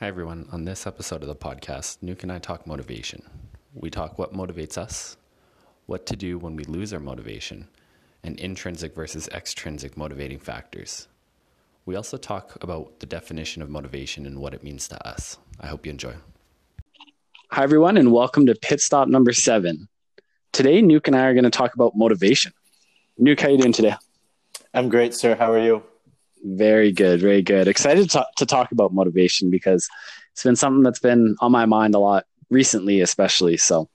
Hi, everyone. On this episode of the podcast, Nuke and I talk motivation. We talk what motivates us, what to do when we lose our motivation, and intrinsic versus extrinsic motivating factors. We also talk about the definition of motivation and what it means to us. I hope you enjoy. Hi, everyone, and welcome to Pit Stop number seven. Today, Nuke and I are going to talk about motivation. Nuke, how you doing today? I'm great, sir. How are you? Very good, very good. Excited to, to talk about motivation because it's been something that's been on my mind a lot recently, especially. So,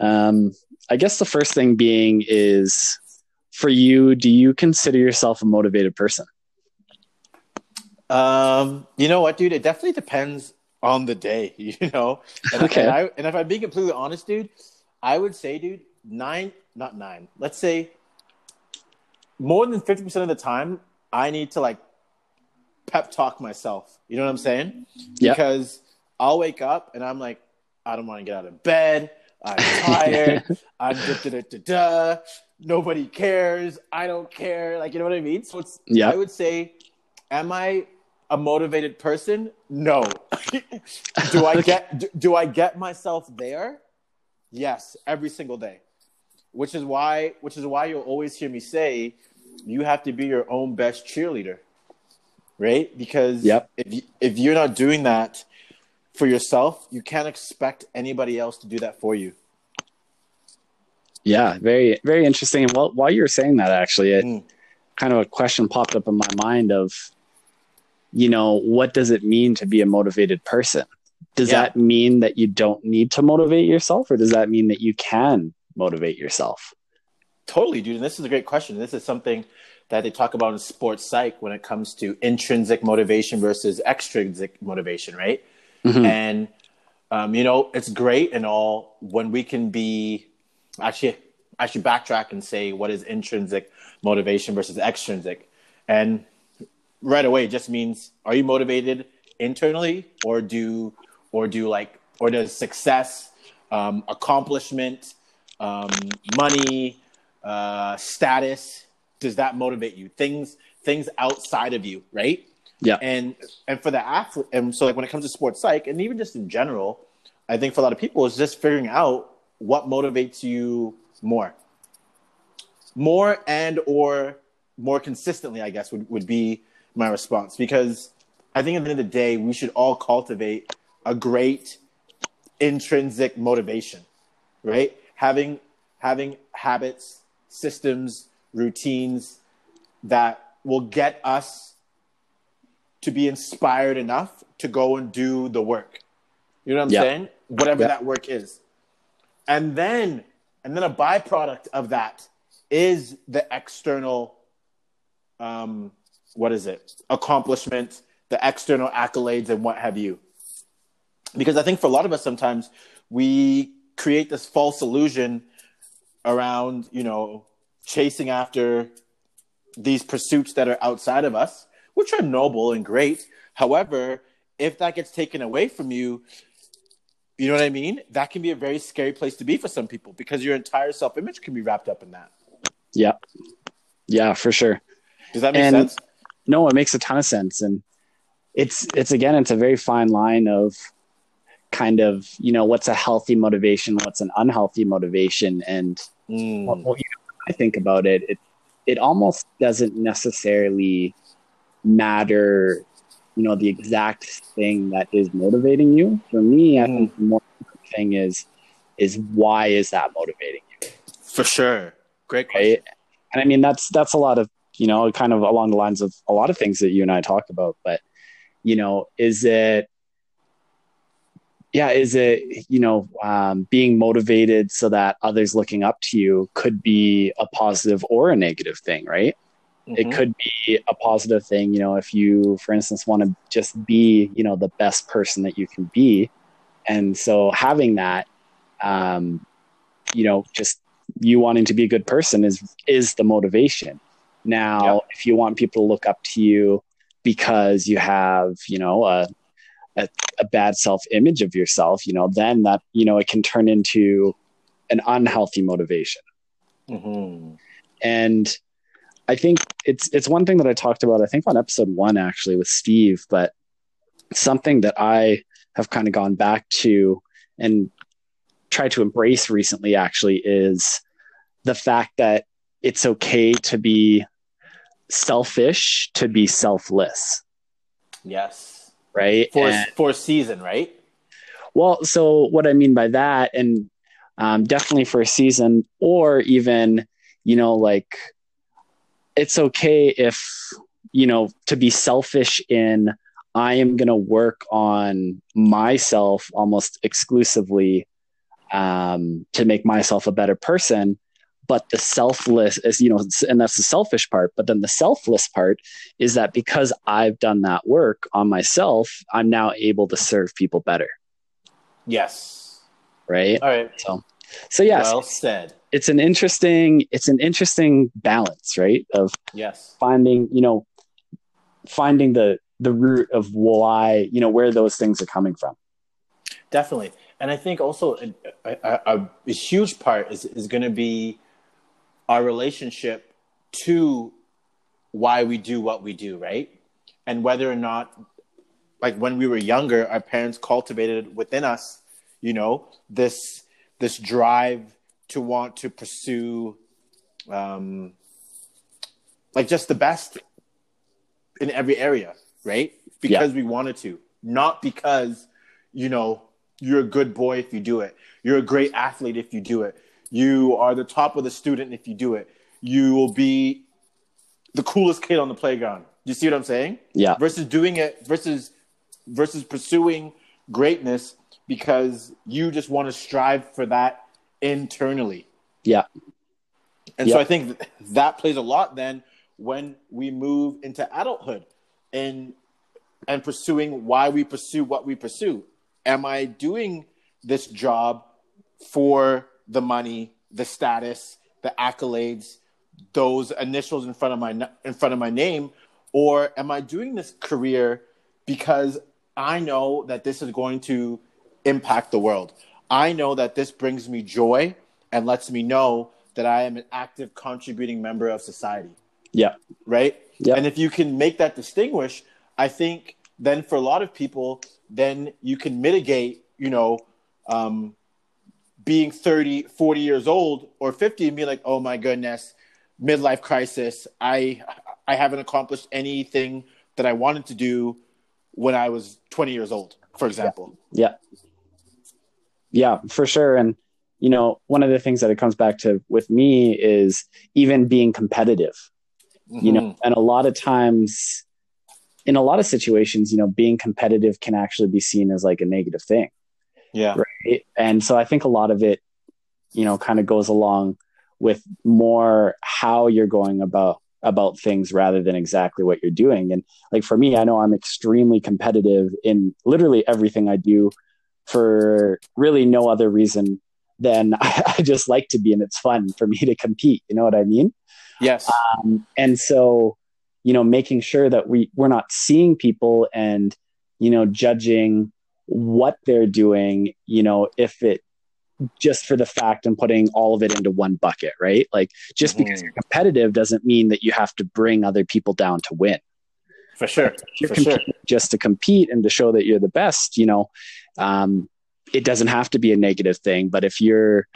um, I guess the first thing being is for you, do you consider yourself a motivated person? Um, you know what, dude? It definitely depends on the day, you know? And, Okay. And, I, and if I'm being completely honest, dude, I would say, dude, nine, not nine, let's say more than 50% of the time, I need to like pep talk myself. You know what I'm saying? Yeah. Because I'll wake up and I'm like, I don't want to get out of bed. I'm tired. I'm da, da, da, da. Nobody cares. I don't care. Like, you know what I mean? So it's, Yeah. I would say, am I a motivated person? No. do I get do, do I get myself there? Yes, every single day. Which is why which is why you'll always hear me say you have to be your own best cheerleader. Right? Because Yep. if you, if you're not doing that for yourself, you can't expect anybody else to do that for you. Yeah, very, very interesting. And while, while you were saying that, actually, it Mm. kind of a question popped up in my mind of, you know, what does it mean to be a motivated person? Does Yeah. that mean that you don't need to motivate yourself, or does that mean that you can motivate yourself? Totally, dude. And this is a great question. This is something that they talk about in sports psych when it comes to intrinsic motivation versus extrinsic motivation, right? Mhm. And um, you know, it's great and all when we can be actually I should backtrack and say what is intrinsic motivation versus extrinsic. And right away it just means are you motivated internally or do or do like or does success, um, accomplishment, um, money, uh, status, does that motivate you? Things things outside of you, right? Yeah. and and for the athlete and so like when it comes to sports psych and even just in general i think for a lot of people it's just figuring out what motivates you more more and or more consistently i guess would, would be my response because i think at the end of the day we should all cultivate a great intrinsic motivation right having having habits systems routines that will get us to be inspired enough to go and do the work. You know what I'm Yeah. saying? Whatever Yeah. that work is. And then and then a byproduct of that is the external um what is it? Accomplishment, the external accolades and what have you. Because I think for a lot of us sometimes we create this false illusion around, you know, chasing after these pursuits that are outside of us, which are noble and great. However, if that gets taken away from you, you know what I mean? That can be a very scary place to be for some people because your entire self image can be wrapped up in that. Yeah, yeah, for sure. Does that make And- sense? No, it makes a ton of sense, and it's it's again, it's a very fine line of kind of you know what's a healthy motivation, what's an unhealthy motivation, and Mm. well, well, you know, when I think about it, it it almost doesn't necessarily matter, you know, the exact thing that is motivating you. For me, I Mm. think the more important thing is is why is that motivating you, For sure. Great question. right? And I mean that's that's a lot of you know kind of along the lines of a lot of things that you and I talk about, but you know, is it yeah is it you know um, being motivated so that others looking up to you could be a positive or a negative thing right it Mhm. could be a positive thing you know if you for instance want to just be you know the best person that you can be and so having that um you know just you wanting to be a good person is is the motivation now Yeah. if you want people to look up to you because you have you know a a, a bad self image of yourself you know then that you know it can turn into an unhealthy motivation Mhm. and I think it's it's one thing that I talked about. I think on episode one actually with Steve, but something that I have kind of gone back to and tried to embrace recently actually is the fact that it's okay to be selfish, to be selfless. Yes. Right. For And- for a season, right? Well, so what I mean by that, and um, definitely for a season, or even, you know, like it's okay if, you know, to be selfish in, I am going to work on myself almost exclusively um, to make myself a better person. But the selfless is, you know, and that's the selfish part. But then the selfless part is that because I've done that work on myself, I'm now able to serve people better Yes. right All right. so so yes Well said. it's an interesting it's an interesting balance right of Yes. finding you know finding the the root of why you know where those things are coming from Definitely. And I think also a, a, a, a huge part is, is going to be our relationship to why we do what we do, right? And whether or not, like when we were younger, our parents cultivated within us, you know, this this drive to want to pursue, um, like just the best in every area, right? Because we wanted to, not because, you know, you're a good boy if you do it. You're a great athlete if you do it. You are the top of the student if you do it. You will be the coolest kid on the playground. You see what I'm saying? yeah Versus doing it versus versus pursuing greatness because you just want to strive for that internally. yeah And so I think that plays a lot then when we move into adulthood and and pursuing why we pursue what we pursue. Am I doing this job for the money, the status, the accolades, those initials in front of my in front of my name or am I doing this career because I know that this is going to impact the world. I know that this brings me joy and lets me know that I am an active contributing member of society, yeah right? Yeah. And if you can make that distinguish, I think then for a lot of people, then you can mitigate, you know, um, being 30, 40 years old or 50 and be like, oh my goodness, midlife crisis. I I haven't accomplished anything that I wanted to do when I was 20 years old, for example. yeah yeah for sure and you know one of the things that it comes back to with me is even being competitive you know mm-hmm. and a lot of times in a lot of situations you know being competitive can actually be seen as like a negative thing Yeah. right? And so I think a lot of it, you know, kind of goes along with more how you're going about about things rather than exactly what you're doing. And like for me, I know I'm extremely competitive in literally everything I do for really no other reason than I, I just like to be and it's fun for me to compete. You know what I mean? Yes. Um, and so, you know, making sure that we we're not seeing people and you know judging what they're doing. You know, if it just for the fact and putting all of it into one bucket, right? Like just because Mhm. you're competitive doesn't mean that you have to bring other people down to win. for sure. You're For sure. just to compete and to show that you're the best, you know, um, it doesn't have to be a negative thing. But if you're,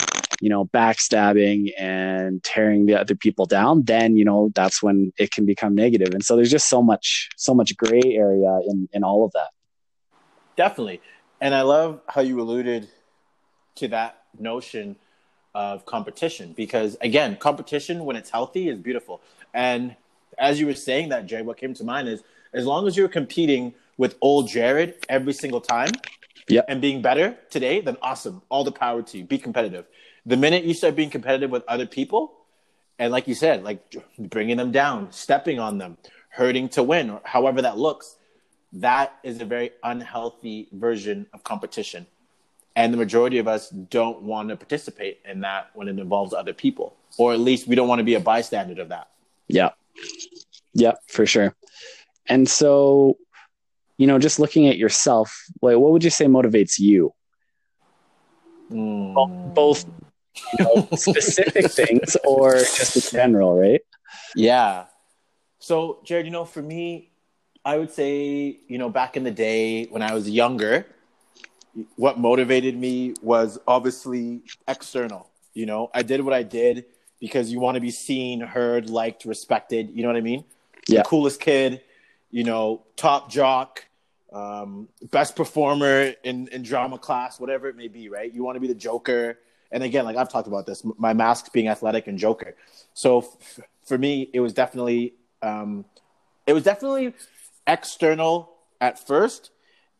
you know, backstabbing and tearing the other people down, then you know that's when it can become negative. And so there's just so much, so much gray area in in all of that. Definitely. And I love how you alluded to that notion of competition because, again, competition when it's healthy is beautiful. And as you were saying that, Jay, what came to mind is as long as you're competing with old Jared every single time Yep. and being better today, then awesome. All the power to you. Be competitive. The minute you start being competitive with other people, and like you said, like bringing them down, stepping on them, hurting to win, or however that looks, that is a very unhealthy version of competition. And the majority of us don't want to participate in that when it involves other people, or at least we don't want to be a bystander of that. Yeah. Yeah, for sure. And so, you know, just looking at yourself, like what would you say motivates you? Hmm. Well, both you know, specific things or just in general, right? Yeah. So, Jared, you know, for me, I would say, you know, back in the day when I was younger, what motivated me was obviously external. You know, I did what I did because you want to be seen, heard, liked, respected. You know what I mean? Yeah. The coolest kid, you know, top jock, um, best performer in, in drama class, whatever it may be, right? You want to be the Joker. And again, like I've talked about this, my mask being athletic and Joker. So f- for me, it was definitely, um, it was definitely external at first,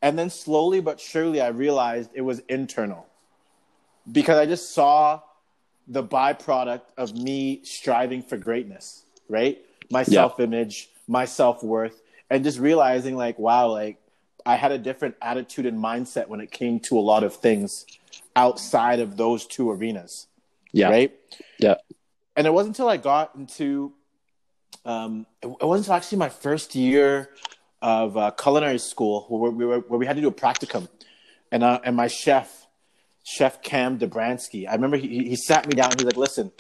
and then slowly but surely, I realized it was internal because I just saw the byproduct of me striving for greatness, right? My Yeah. self image, my self worth, and just realizing, like, wow, like I had a different attitude and mindset when it came to a lot of things outside of those two arenas, Yeah. right? Yeah. And it wasn't until I got into, um, it, it wasn't actually my first year of uh, culinary school where we, were, where we had to do a practicum, and uh, and my chef, Chef Cam Dobransky, I remember he, he sat me down. He was like, "Listen,"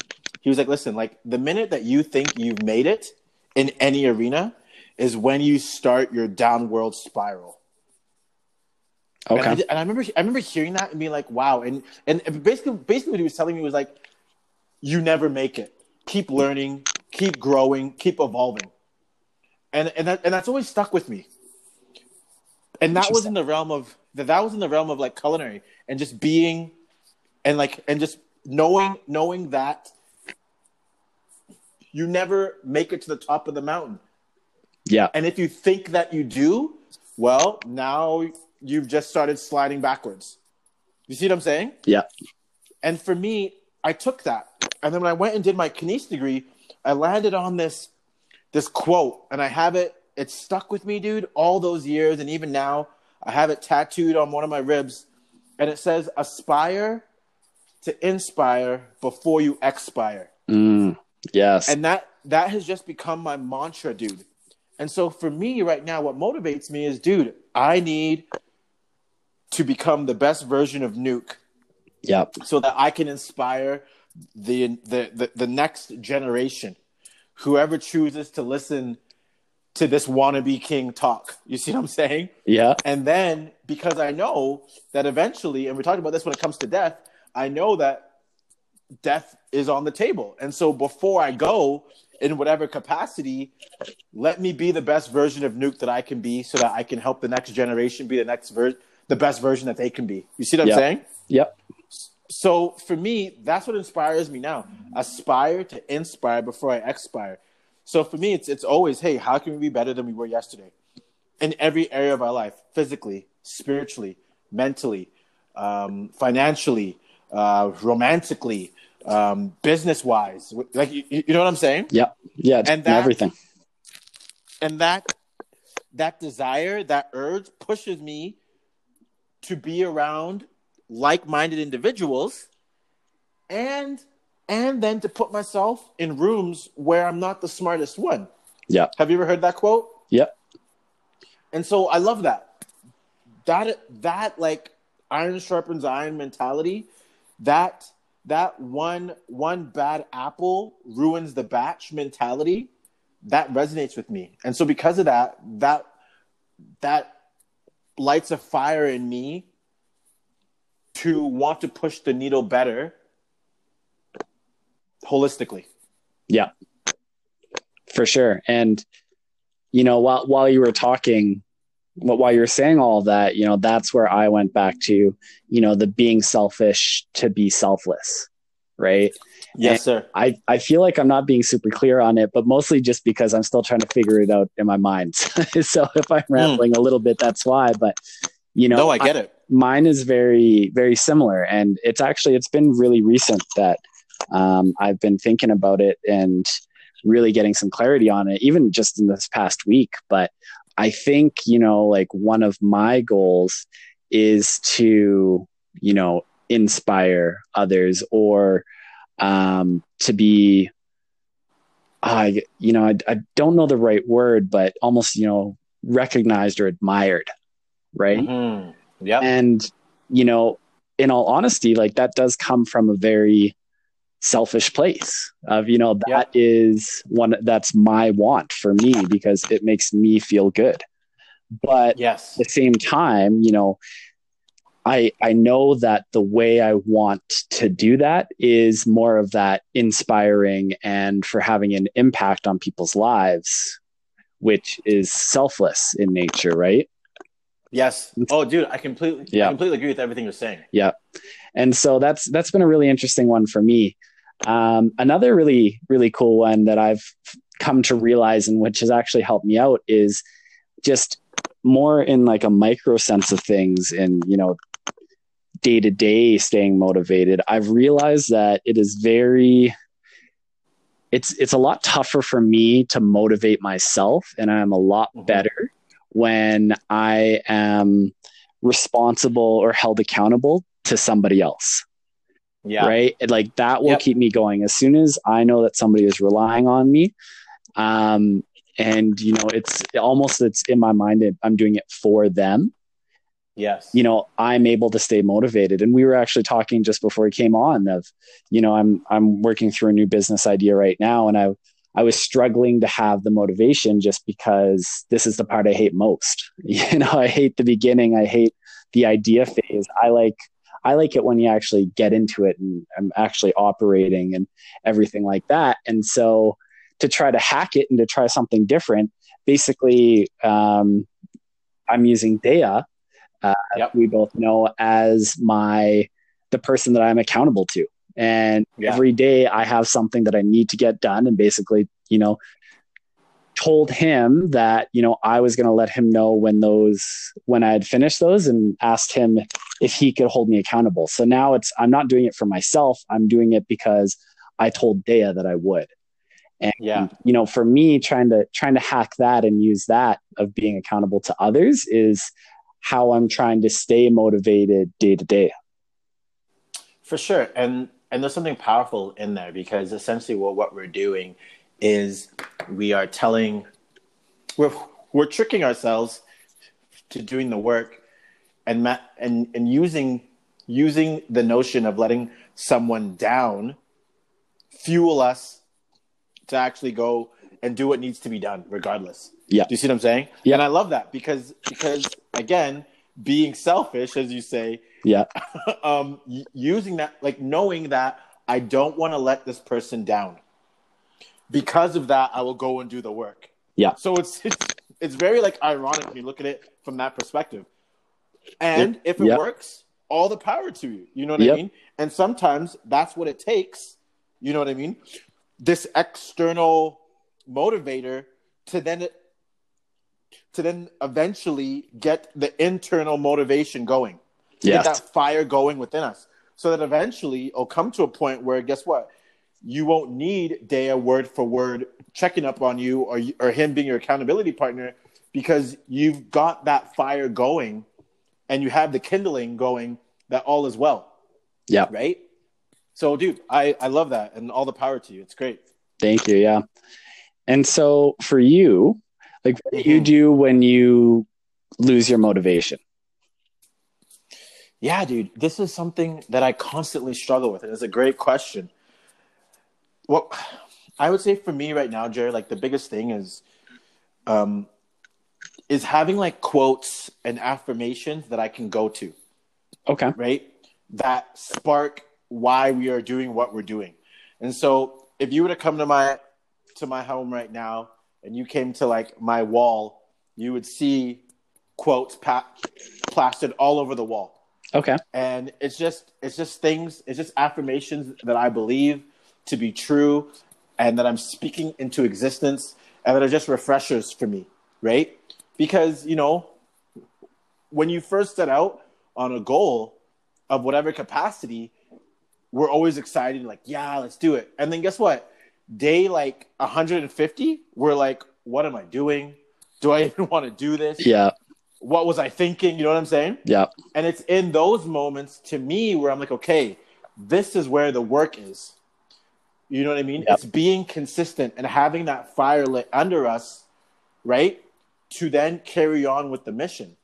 he was like, "Listen, like the minute that you think you've made it in any arena is when you start your downward spiral." And, I, Okay. and I remember I remember hearing that and being like, "Wow!" And and basically basically what he was telling me was like, "You never make it. Keep learning, keep growing, keep evolving." And and that, and that's always stuck with me. And that was in the realm of that that was in the realm of like culinary and just being and like and just knowing knowing that you never make it to the top of the mountain. Yeah. And if you think that you do, well, now you've just started sliding backwards. You see what I'm saying? Yeah. And for me, I took that. And then when I went and did my kines degree, I landed on this this quote and I have it it's stuck with me, dude, all those years and even now I have it tattooed on one of my ribs and it says aspire to inspire before you expire Mm, yes. and that that has just become my mantra dude and so for me right now what motivates me is dude i need to become the best version of nuke yeah. so that i can inspire the the the, the next generation whoever chooses to listen to this wannabe king talk you see what i'm saying Yeah. and then because I know that eventually, and we talked about this when it comes to death, I know that death is on the table. And so before I go in whatever capacity, let me be the best version of Nuke that I can be so that I can help the next generation be the next ver- the best version that they can be. You see what I'm Yeah. saying? Yep. So for me, that's what inspires me now. Aspire to inspire before I expire. So for me, it's it's always, hey, how can we be better than we were yesterday? In every area of our life, physically, spiritually, mentally, um, financially, uh, romantically, um, business wise. Like you, you know what I'm saying? Yeah. And And that- everything. and that that desire that urge pushes me to be around like-minded individuals and and then to put myself in rooms where i'm not the smartest one. Yeah. have you ever heard that quote? Yeah. and so i love that. That that like iron sharpens iron mentality. That that one one bad apple ruins the batch mentality. That resonates with me. And so because of that that that lights a fire in me to want to push the needle better holistically Yeah. For sure. And you know, while while you were talking, while you were saying all that, you know, that's where I went back to, you know, the being selfish to be selfless. Right. yes sir I, I feel like I'm not being super clear on it, but mostly just because I'm still trying to figure it out in my mind. so if I'm hmm. rambling a little bit, that's why. But you know, no i get it mine is very very similar. And it's actually it's been really recent that um, i've been thinking about it and really getting some clarity on it even just in this past week. But i think you know like one of my goals is to you know inspire others or um, to be i you know I, I don't know the right word but almost you know recognized or admired right? Mm-hmm. Yeah and you know in all honesty like that does come from a very selfish place of you know that is one that's my want for me because it makes me feel good But Yes. at the same time, you know, I I know that the way I want to do that is more of that inspiring and for having an impact on people's lives, which is selfless in nature, right? Yes. Oh, dude, I completely, Yeah. I completely agree with everything you're saying. Yeah. And so that's that's been a really interesting one for me um, another really really cool one that i've come to realize and which has actually helped me out is just more in like a micro sense of things and you know day to day staying motivated i've realized that it is very it's it's a lot tougher for me to motivate myself and i'm a lot Mhm. better when i am responsible or held accountable to somebody else Yeah. right like that will Yep. keep me going as soon as i know that somebody is relying on me um and you know it's almost it's in my mind that i'm doing it for them Yes. you know i'm able to stay motivated and we were actually talking just before we came on of you know i'm i'm working through a new business idea right now and i i was struggling to have the motivation just because this is the part i hate most you know i hate the beginning i hate the idea phase i like i like it when you actually get into it and i'm actually operating and everything like that and so to try to hack it and to try something different basically um, i'm using dea Yep. we both know as my the person that I'm accountable to. And Yeah. every day I have something that I need to get done and basically, you know, told him that, you know, I was going to let him know when those when I had finished those and asked him if he could hold me accountable. So now it's I'm not doing it for myself. I'm doing it because I told Dea that I would. And Yeah. you know, for me trying to trying to hack that and use that of being accountable to others is how I'm trying to stay motivated day to day. For sure, and and there's something powerful in there because essentially, what what we're doing is we are telling, we're we're tricking ourselves to doing the work, and ma- and and using using the notion of letting someone down fuel us to actually go and do what needs to be done, regardless. Yeah. Do you see what I'm saying? Yeah. And I love that because because again, being selfish, as you say, Yeah. um, using that, like knowing that I don't want to let this person down. Because of that, I will go and do the work. Yeah. So it's it's, it's very like ironic when you look at it from that perspective. And if it Yep. works, all the power to you. You know what Yep. I mean? And sometimes that's what it takes. You know what I mean? This external motivator to then to then eventually get the internal motivation going Yes. get that fire going within us so that eventually it'll come to a point where guess what you won't need Daya word for word checking up on you or, or him being your accountability partner because you've got that fire going and you have the kindling going that all is well Yeah. right so dude i i love that and all the power to you it's great Thank you. Yeah. And so for you, like what do you Mhm. do when you lose your motivation? Yeah, dude, this is something that I constantly struggle with, and it's a great question. Well, I would say for me right now, Jerry, like the biggest thing is, um, is having like quotes and affirmations that I can go to, Okay. right? That spark why we are doing what we're doing. And so, if you were to come to my to my home right now, and you came to like my wall, you would see quotes pa- plastered all over the wall Okay. and it's just it's just things it's just affirmations that i believe to be true and that i'm speaking into existence and that are just refreshers for me right? Because you know when you first set out on a goal of whatever capacity we're always excited like yeah let's do it. And then guess what? Day like 150 we're like what am i doing? Do i even want to do this? Yeah. What was i thinking you know what i'm saying Yeah. and it's in those moments to me where I'm like, okay, this is where the work is. You know what I mean? Yep. It's being consistent and having that fire lit under us, right? To then carry on with the mission.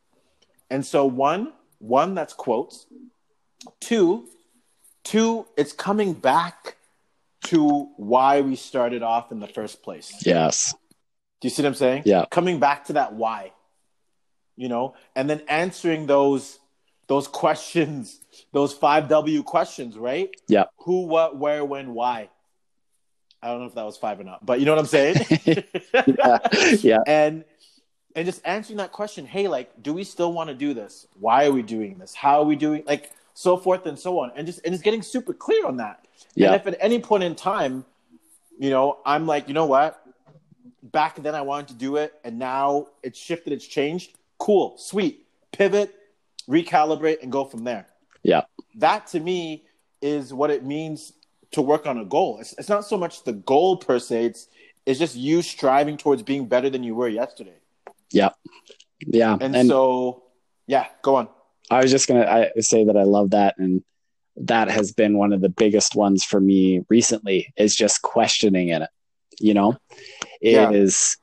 And so one, one that's quotes. Two, two, it's coming back to why we started off in the first place. Yes. Do you see what I'm saying? Yeah. Coming back to that why. You know, and then answering those those questions, those five W questions, right? Yeah. Who, what, where, when, why. I don't know if that was five or not, but you know what I'm saying? yeah. yeah. and and just answering that question hey like do we still want to do this why are we doing this how are we doing like so forth and so on and just and just getting super clear on that Yeah. and if at any point in time you know i'm like you know what back then i wanted to do it and now it's shifted it's changed cool sweet pivot recalibrate and go from there Yeah. that to me is what it means to work on a goal it's, it's not so much the goal per se it's it's just you striving towards being better than you were yesterday Yeah. Yeah. and, And, so, yeah, go on. I was just going to say that I love that. And that has been one of the biggest ones for me recently is just questioning in it, you know, Yeah. is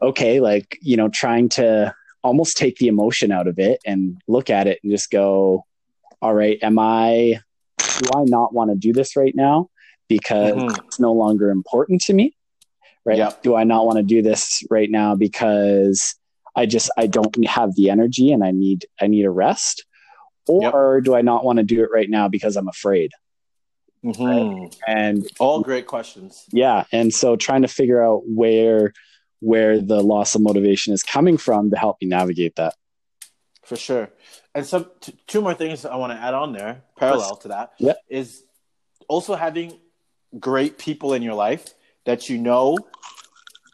okay. Like, you know, trying to almost take the emotion out of it and look at it and just go, all right, am I, do I not want to do this right now because Mhm. it's no longer important to me? Right. Yep. Do I not want to do this right now because I just I don't have the energy and I need I need a rest? Or do I not want to do it right now because I'm afraid? And All great questions. yeah, and so trying to figure out where where the loss of motivation is coming from to help you navigate that. For sure. And some t- two more things I want to add on there, parallel to that, Yeah. is also having great people in your life that you know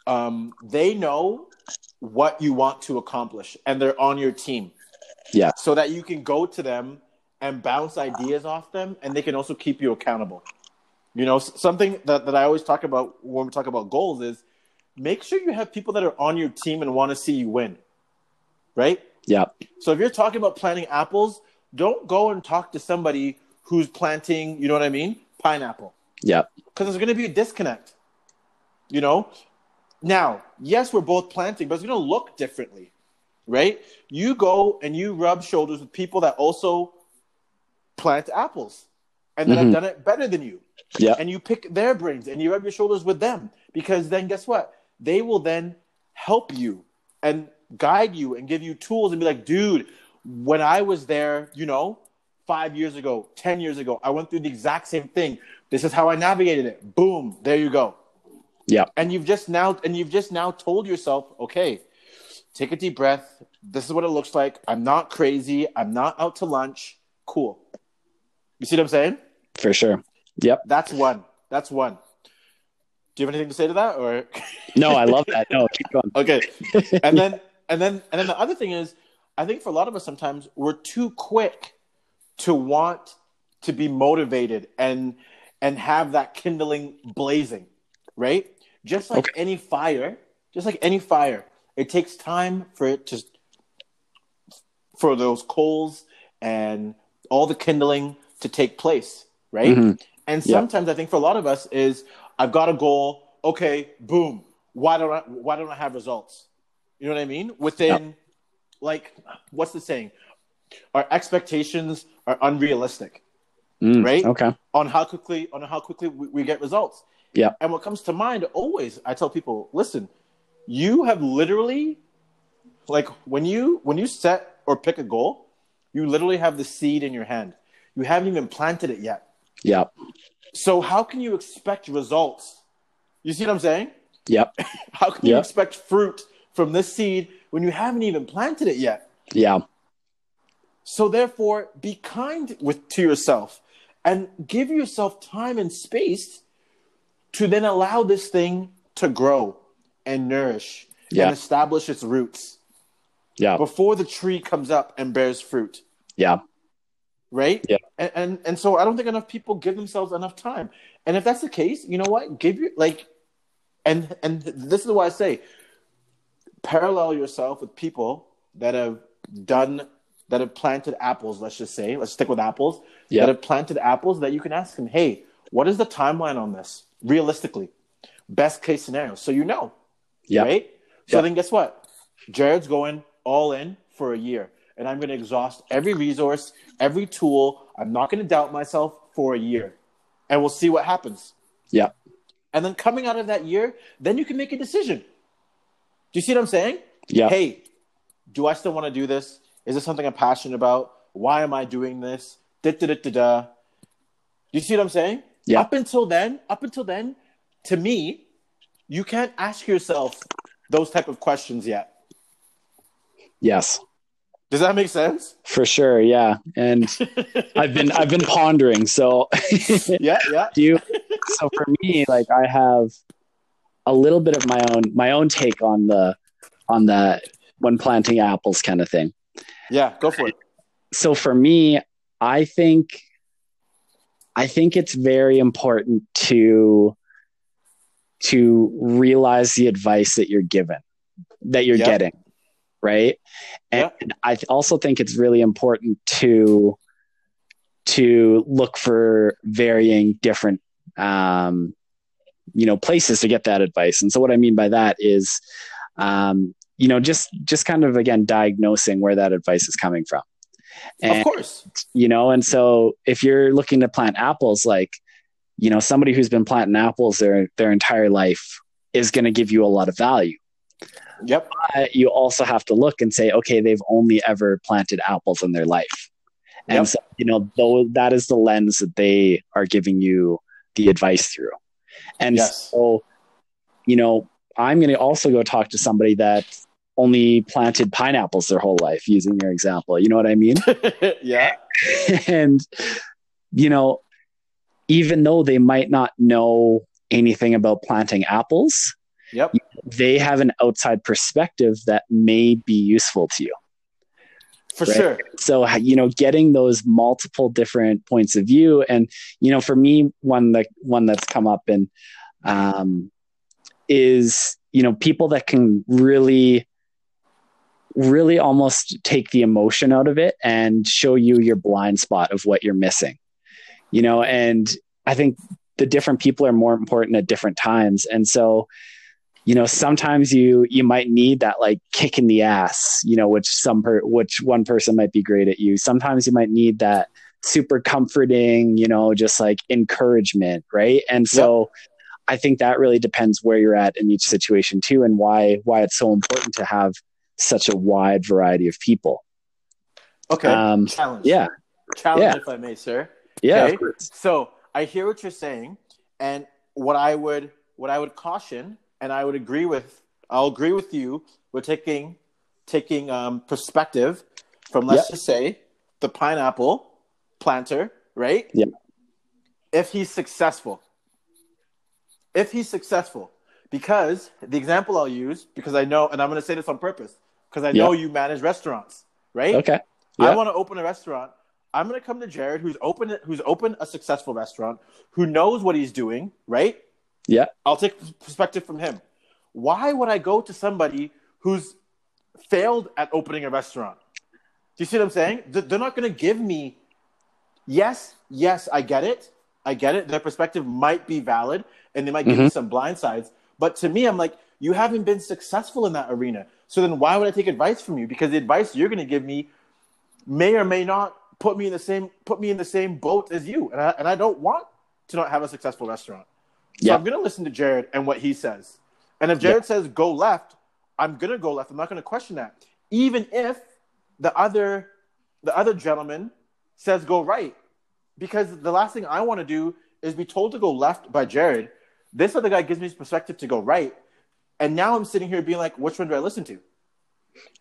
um, they know what you want to accomplish and they're on your team. Yeah. So that you can go to them and bounce ideas off them and they can also keep you accountable. You know, something that, that I always talk about when we talk about goals is make sure you have people that are on your team and want to see you win. Right? Yeah. So if you're talking about planting apples, don't go and talk to somebody who's planting, you know what I mean? Pineapple. Yeah. Because there's going to be a disconnect. You know? Now, yes, we're both planting, but it's going to look differently. Right? You go and you rub shoulders with people that also plant apples and that Mhm. have done it better than you. Yeah. And you pick their brains and you rub your shoulders with them because then guess what? They will then help you and guide you and give you tools and be like, dude, when I was there, you know, five years ago, 10 years ago, I went through the exact same thing. This is how I navigated it. Boom, there you go. Yeah. And you've just now and you've just now told yourself, okay, take a deep breath. This is what it looks like. I'm not crazy. I'm not out to lunch. Cool. You see what I'm saying? For sure. Yep. That's one. That's one. Do you have anything to say to that, or No, I love that. No, keep going. okay? And then, and then, and then the other thing is, I think for a lot of us, sometimes we're too quick to want to be motivated and and have that kindling blazing, right? Just like Okay. any fire, just like any fire, it takes time for it to for those coals and all the kindling to take place, right? Mhm. And Yeah. sometimes I think for a lot of us is I've got a goal, okay, boom. Why don't I why don't I have results? You know what I mean? Within like what's the saying? Our expectations are unrealistic Mm, Right? Okay. on how quickly on how quickly we, we get results. Yeah. And what comes to mind always, I tell people, listen, you have literally like when you when you set or pick a goal, you literally have the seed in your hand. You haven't even planted it yet. Yep. So how can you expect results? You see what I'm saying? Yep. How can you expect fruit from this seed when you haven't even planted it yet? Yeah. So therefore, be kind with to yourself and give yourself time and space to then allow this thing to grow and nourish Yeah. and establish its roots Yeah. before the tree comes up and bears fruit. Yeah. Right? Yeah. And, and and so I don't think enough people give themselves enough time. And if that's the case, you know what? Give your like and and this is why I say parallel yourself with people that have done that have planted apples, let's just say, let's stick with apples, Yeah. that have planted apples that you can ask them, hey, what is the timeline on this? Realistically. Best case scenario. So you know. Yeah. Right? So Yeah. then guess what? Jared's going all in for a year. And I'm gonna exhaust every resource, every tool. I'm not gonna doubt myself for a year. And we'll see what happens. Yeah. And then coming out of that year, then you can make a decision. Do you see what I'm saying? Yeah. Hey, Do I still want to do this? Is this something I'm passionate about? Why am I doing this? Da da da da da. You see what I'm saying? Yeah. Up until then, up until then, to me, you can't ask yourself those type of questions yet. Yes, Does that make sense? for sure. Yeah, and I've been I've been pondering. So Yeah, yeah. do you, so for me, like I have a little bit of my own my own take on the on the when planting apples kind of thing. Yeah, go for it. so for me, I think I think it's very important to to realize the advice that you're given, that you're getting, right? And I th- also think it's really important to to look for varying different um, you know places to get that advice. And so what I mean by that is um, you know just just kind of again diagnosing where that advice is coming from. And of course. you know and so if you're looking to plant apples like you know somebody who's been planting apples their their entire life is going to give you a lot of value Yep. uh, you also have to look and say okay they've only ever planted apples in their life and Yep. so you know though that is the lens that they are giving you the advice through and Yes. so you know i'm going to also go talk to somebody that only planted pineapples their whole life using your example you know what i mean yeah. and you know even though they might not know anything about planting apples Yep. they have an outside perspective that may be useful to you For Right. sure. so you know getting those multiple different points of view and you know for me one that one that's come up and um is you know people that can really really almost take the emotion out of it and show you your blind spot of what you're missing you know and i think the different people are more important at different times and so you know sometimes you you might need that like kick in the ass you know which some per, which one person might be great at you sometimes you might need that super comforting you know just like encouragement right and so i think that really depends where you're at in each situation too and why why it's so important to have such a wide variety of people Okay. um Challenge. yeah Challenge, yeah. if I may, sir. yeah Okay. So I hear what you're saying, and what I would what I would caution, and I would agree with. I'll agree with you. We're taking taking um, perspective from let's Yep. just say the pineapple planter, right? Yeah. If he's successful, if he's successful, because the example I'll use, because I know, and I'm going to say this on purpose, because I know you manage restaurants, right? okay I want to open a restaurant. I'm going to come to Jared, who's open, who's opened a successful restaurant, who knows what he's doing, right? Yeah I'll take perspective from him. Why would I go to somebody who's failed at opening a restaurant? Do you see what I'm saying? They're not going to give me. Yes, yes, I get it. I get it. Their perspective might be valid, and they might give me mm-hmm. some blind sides. But to me, I'm like, you haven't been successful in that arena. So then, why would I take advice from you? Because the advice you're going to give me may or may not put me in the same put me in the same boat as you, and I and I don't want to not have a successful restaurant. So Yeah. I'm going to listen to Jared and what he says. And if Jared says go left, I'm going to go left. I'm not going to question that. Even if the other the other gentleman says go right. Because the last thing I want to do is be told to go left by Jared. This other guy gives me his perspective to go right. And now I'm sitting here being like, which one do I listen to?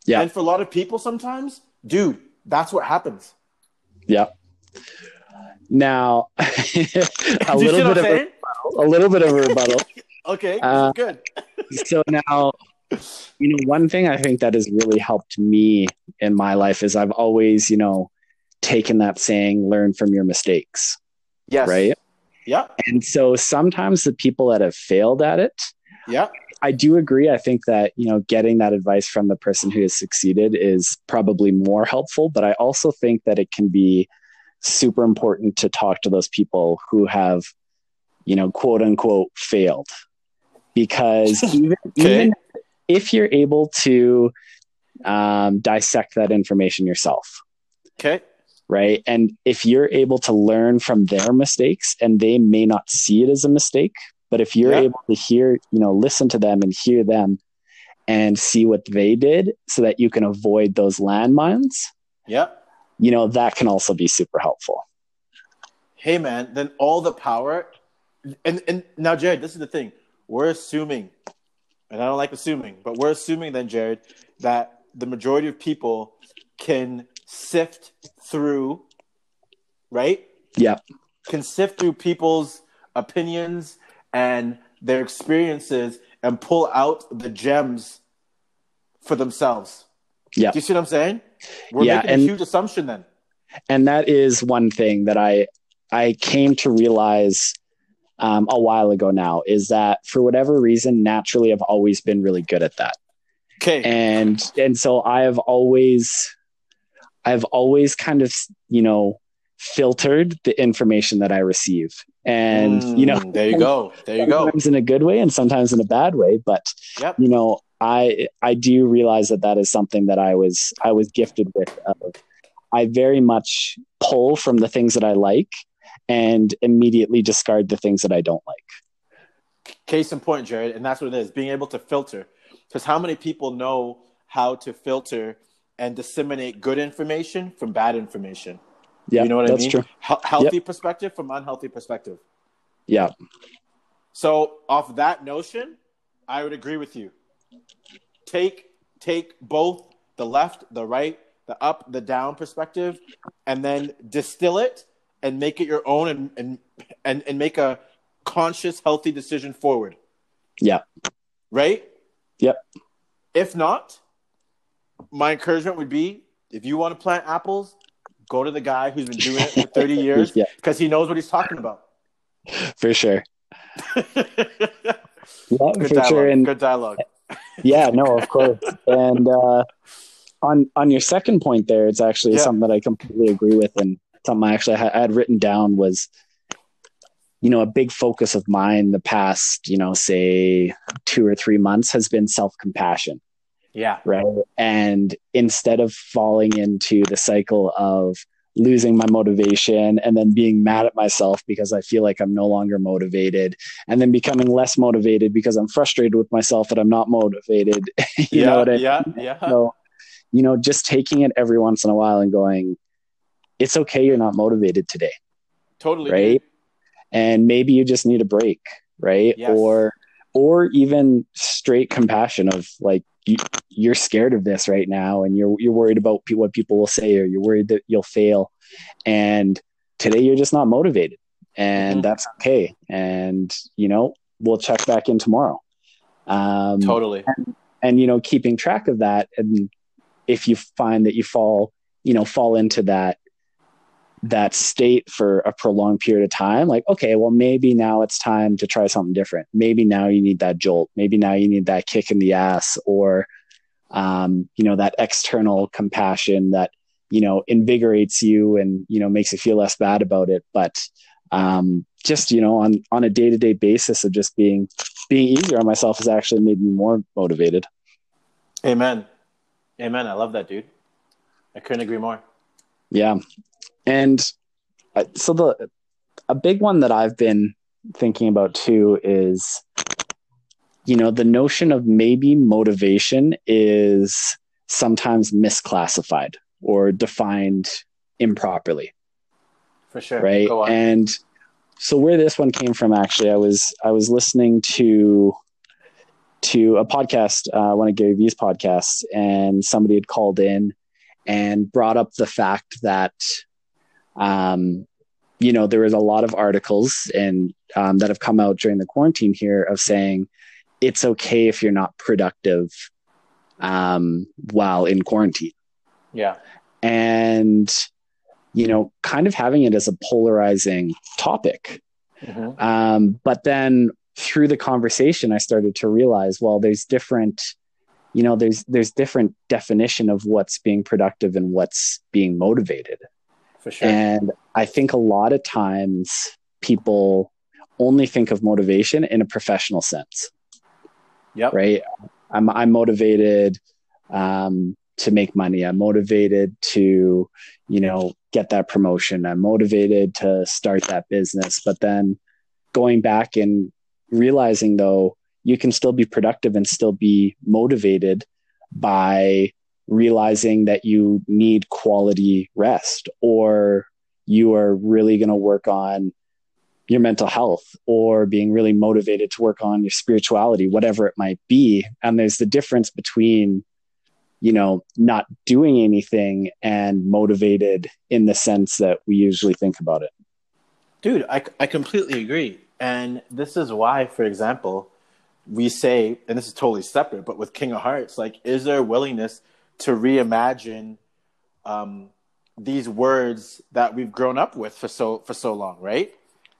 Yeah. And for a lot of people sometimes, dude, that's what happens. yeah now a Do you see little bit of a, a little bit of a rebuttal Okay, Uh, good. so now you know one thing i think that has really helped me in my life is i've always you know taken that saying learn from your mistakes Yes. right Yeah. and so sometimes the people that have failed at it Yeah. i do agree i think that you know getting that advice from the person who has succeeded is probably more helpful but i also think that it can be super important to talk to those people who have you know quote unquote failed because even, Okay. even if you're able to um, dissect that information yourself Okay. right and if you're able to learn from their mistakes and they may not see it as a mistake but if you're Yeah. able to hear you know listen to them and hear them and see what they did so that you can avoid those landmines, Yeah. you know, that can also be super helpful. Hey man, then all the power and and now Jared, this is the thing. We're assuming, and I don't like assuming, but we're assuming then, Jared, that the majority of people can sift through, right? Yeah. Can sift through people's opinions and their experiences and pull out the gems for themselves. Yeah. Do you see what I'm saying? We're Yeah, making and- a huge assumption then. and that is one thing that I I came to realize um, a while ago now is that for whatever reason, naturally, I've always been really good at that, Okay. and and so I have always I've always kind of you know filtered the information that I receive, and you know Mm, there you go. There you go. sometimes in a good way and sometimes in a bad way, but Yep. you know I I do realize that that is something that I was I was gifted with. Of, I very much pull from the things that I like and immediately discard the things that I don't like. Case in point, Jared, and that's what it is being able to filter. Because how many people know how to filter and disseminate good information from bad information? Yeah, you know what I mean? true. He- healthy perspective from unhealthy perspective. Yeah, So, off that notion, I would agree with you. Take take both the left, the right, the up, the down perspective, and then distill it and make it your own, and and and, and make a conscious, healthy decision forward. yeah, right? Yep. If not, my encouragement would be if you want to plant apples, go to the guy who's been doing it for 30 years Yeah. because he knows what he's talking about. for sure. Good Yeah, for dialogue. sure. And Good dialogue. yeah, no, of course. And uh, on on your second point there, it's actually Yeah. something that I completely agree with, and something I actually had, I had written down was, you know, a big focus of mine the past, you know, say two or three months has been self compassion, Yeah. right? And instead of falling into the cycle of losing my motivation and then being mad at myself because I feel like I'm no longer motivated and then becoming less motivated because I'm frustrated with myself that I'm not motivated. you yeah, know what I mean? yeah, yeah. so, you know, just taking it every once in a while and going, it's okay you're not motivated today, Totally. right? And maybe you just need a break, right? Yes. Or or even straight compassion of like you, you're scared of this right now and you're you're worried about pe- what people will say or you're worried that you'll fail and today you're just not motivated and Mhm. that's okay and you know we'll check back in tomorrow um Totally. and you know keeping track of that and if you find that you fall you know fall into that that state for a prolonged period of time like okay well maybe now it's time to try something different maybe now you need that jolt maybe now you need that kick in the ass or um, you know that external compassion that you know invigorates you and you know makes you feel less bad about it but um, just you know on on a day-to-day basis of just being being easier on myself has actually made me more motivated Amen. Amen. I love that, dude. I couldn't agree more. Yeah. And so the a big one that I've been thinking about too is you know the notion of maybe motivation is sometimes misclassified or defined improperly, For sure. right? And so where this one came from actually I was I was listening to to a podcast, uh, one of Gary Vee's podcasts, and somebody had called in and brought up the fact that, um, you know, there was a lot of articles and um, that have come out during the quarantine here of saying it's okay if you're not productive um, while in quarantine, yeah. and you know, kind of having it as a polarizing topic. Mhm. Um, but then through the conversation, I started to realize, well, there's different, you know, there's there's different definition of what's being productive and what's being motivated. For sure. And I think a lot of times people only think of motivation in a professional sense, yep. right? I'm I'm motivated um, to make money. I'm motivated to, you know, get that promotion. I'm motivated to start that business. But then going back and realizing though, you can still be productive and still be motivated by realizing that you need quality rest or you are really going to work on your mental health or being really motivated to work on your spirituality, whatever it might be. And there's the difference between, you know, not doing anything and motivated in the sense that we usually think about it. Dude, I, I completely agree. And this is why, for example, we say, and this is totally separate, but with King of Hearts, like, is there willingness to reimagine um, these words that we've grown up with for so for so long, right?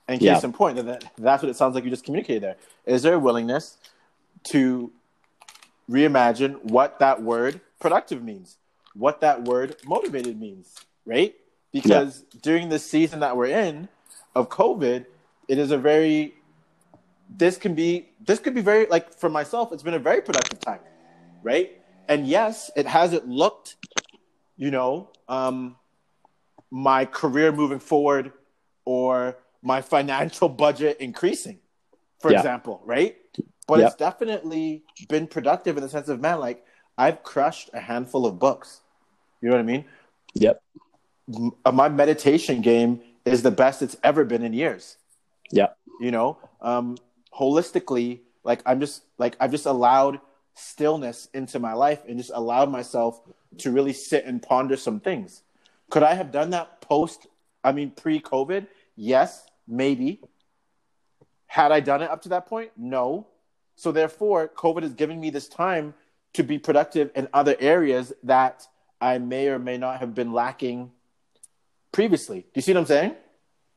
And case yeah. in point, that that's what it sounds like you just communicated there. Is there a willingness to reimagine what that word productive means, what that word motivated means, right? Because yeah. during the season that we're in of COVID, it is a very this can be this could be very like for myself, it's been a very productive time, right? And yes, it hasn't looked, you know, um, my career moving forward or my financial budget increasing, for yeah. example, right? But it's definitely been productive in the sense of, man, like I've crushed a handful of books. You know what I mean? Yep. Uh, my meditation game is the best it's ever been in years. Yeah. You know, um, holistically, like I'm just like I've just allowed stillness into my life and just allowed myself to really sit and ponder some things. Could I have done that post, I mean, pre COVID? Yes, maybe. Had I done it up to that point? No. So therefore, COVID is giving me this time to be productive in other areas that I may or may not have been lacking previously. Do you see what I'm saying?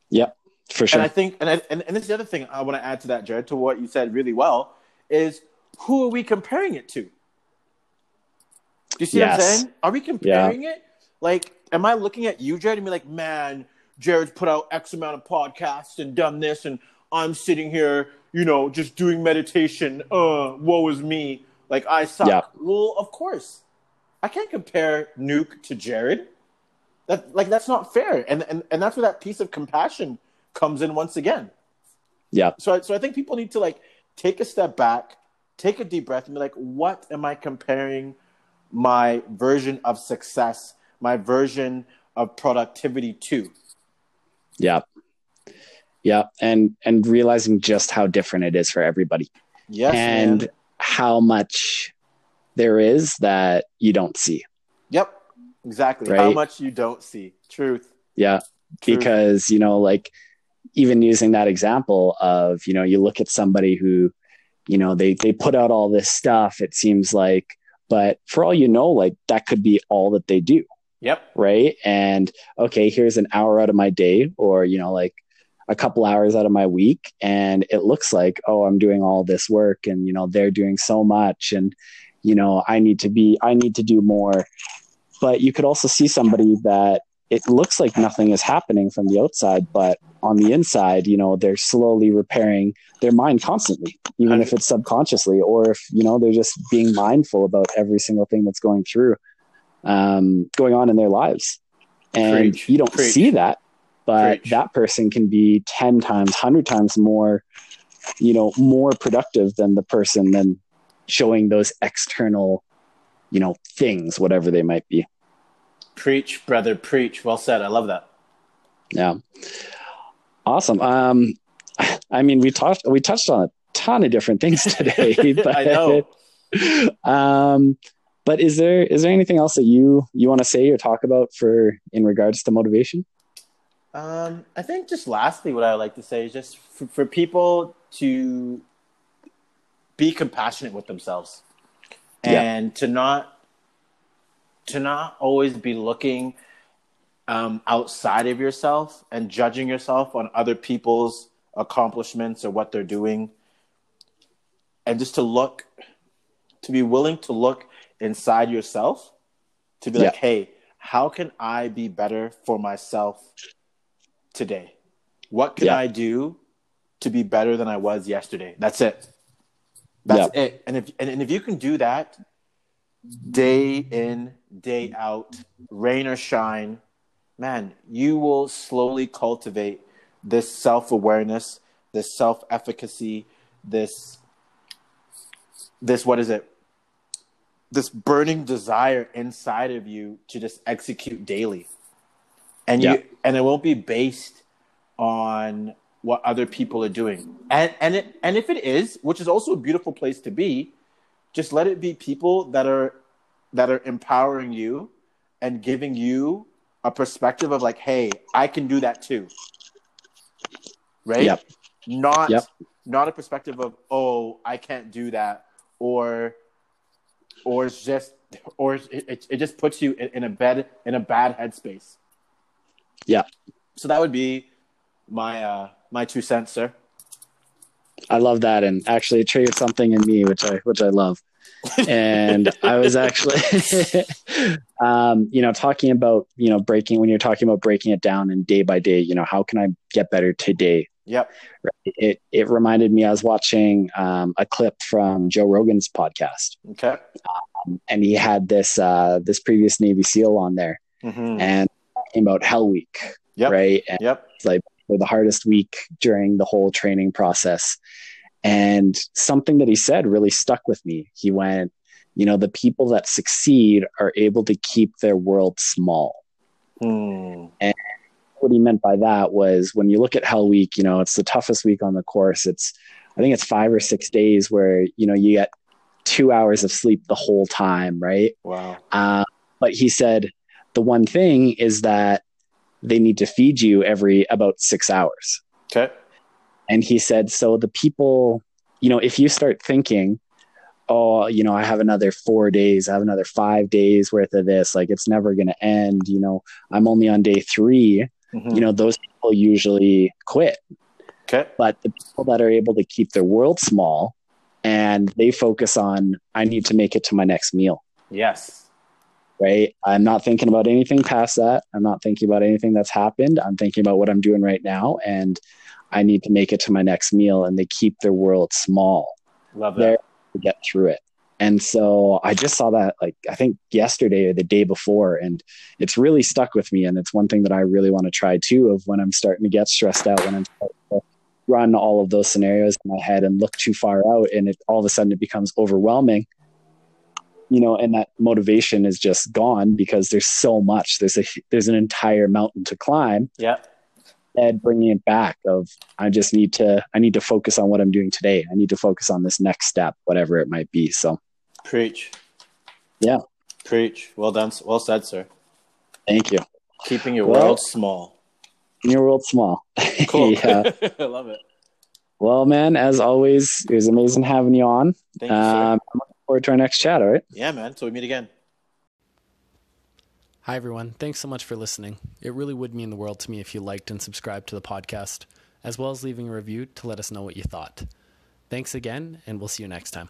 Yeah, for sure. And I think, and, I, and, and this is the other thing I want to add to that, Jared, to what you said really well, is who are we comparing it to? Do you see yes. what I'm saying? Are we comparing yeah. it? Like, am I looking at you, Jared, and be like, man, Jared's put out X amount of podcasts and done this, and I'm sitting here, you know, just doing meditation. Uh, woe is me. Like I suck. Yeah. Well, of course, I can't compare Nuke to Jared. That like that's not fair, and and and that's where that piece of compassion comes in once again. Yeah. So so I think people need to like take a step back, take a deep breath, and be like, what am I comparing my version of success, my version of productivity to? Yeah. Yeah. And and realizing just how different it is for everybody. Yes. And man. how much there is that you don't see. Yep. Exactly. Right? How much you don't see. Truth. Yeah. Truth. Because, you know, like even using that example of, you know, you look at somebody who, you know, they they put out all this stuff, it seems like, but for all you know, like that could be all that they do. Yep. Right. And okay, here's an hour out of my day, or, you know, like a couple hours out of my week. And it looks like, oh, I'm doing all this work and, you know, they're doing so much. And, you know, I need to be, I need to do more. But you could also see somebody that it looks like nothing is happening from the outside, but on the inside, you know, they're slowly repairing their mind constantly, even if it's subconsciously, or if, you know, they're just being mindful about every single thing that's going through um, going on in their lives. And Preach. you don't Preach. see that, but Preach. that person can be 10 times, 100 times more, you know, more productive than the person than showing those external, you know, things, whatever they might be. Preach, brother, preach. Well said. I love that. Yeah. Awesome. Um, I mean, we talked, we touched on a ton of different things today, but, I know. Um, but is there is there anything else that you you want to say or talk about for in regards to motivation? Um, I think just lastly, what I would like to say is just for, for people to be compassionate with themselves and yeah. to not to not always be looking um, outside of yourself and judging yourself on other people's accomplishments or what they're doing and just to look to be willing to look inside yourself to be yeah. like, hey, how can I be better for myself today? What can yeah. I do to be better than I was yesterday? That's it. That's yeah. it. And if and, and if you can do that day in, day out, rain or shine, man, you will slowly cultivate this self-awareness, this self-efficacy, this this what is it? This burning desire inside of you to just execute daily. And Yeah. you and it won't be based on what other people are doing. And and it and if it is, which is also a beautiful place to be, just let it be people that are that are empowering you and giving you a perspective of like, hey, I can do that too. Right? Yep. Not Yep. not a perspective of, oh, I can't do that, or or it's just or it, it, just puts you in, in a bed in a bad headspace. Yeah. So that would be my uh my two cents, sir. I love that, and actually it triggered something in me, which I which I love. And I was actually, um, you know, talking about you know breaking when you're talking about breaking it down and day by day. You know, how can I get better today? Yep. It it reminded me I was watching um, a clip from Joe Rogan's podcast, Okay. and he had this uh, this previous Navy SEAL on there, Mm-hmm. and talking about Hell Week, Yep. right? And Yep. for the hardest week during the whole training process. And something that he said really stuck with me. He went, you know, the people that succeed are able to keep their world small. And What he meant by that was when you look at Hell Week, you know, it's the toughest week on the course. It's, I think it's five or six days where, you know, you get two hours of sleep the whole time, right? Wow. Uh, but he said the one thing is that they need to feed you every about six hours. Okay. And he said, so the people, you know, if you start thinking, oh, you know, I have another four days, I have another five days worth of this, like it's never going to end, you know, I'm only on day three, Mhm. you know, those people usually quit. Okay. But the people that are able to keep their world small and they focus on, I need to make it to my next meal Yes. right? I'm not thinking about anything past that. I'm not thinking about anything that's happened. I'm thinking about what I'm doing right now and I need to make it to my next meal and they keep their world small Love that. to get through it. And so I just saw that like I think yesterday or the day before and it's really stuck with me and it's one thing that I really want to try too of when I'm starting to get stressed out when I'm starting to run all of those scenarios in my head and look too far out and it all of a sudden it becomes overwhelming you know and that motivation is just gone because there's so much there's a there's an entire mountain to climb Yeah. And bringing it back of i just need to i need to focus on what i'm doing today i need to focus on this next step whatever it might be so Preach. Yeah. Preach. Well done. Well said, sir. thank you Keeping your Well- world small. In your world small Cool. yeah I love it. well man as always it was amazing having you on Thank you, um, i'm looking forward to our next chat all right Yeah, man. so we meet again. Hi, everyone. Thanks so much for listening. It really would mean the world to me if you liked and subscribed to the podcast, as well as leaving a review to let us know what you thought. Thanks again, and we'll see you next time.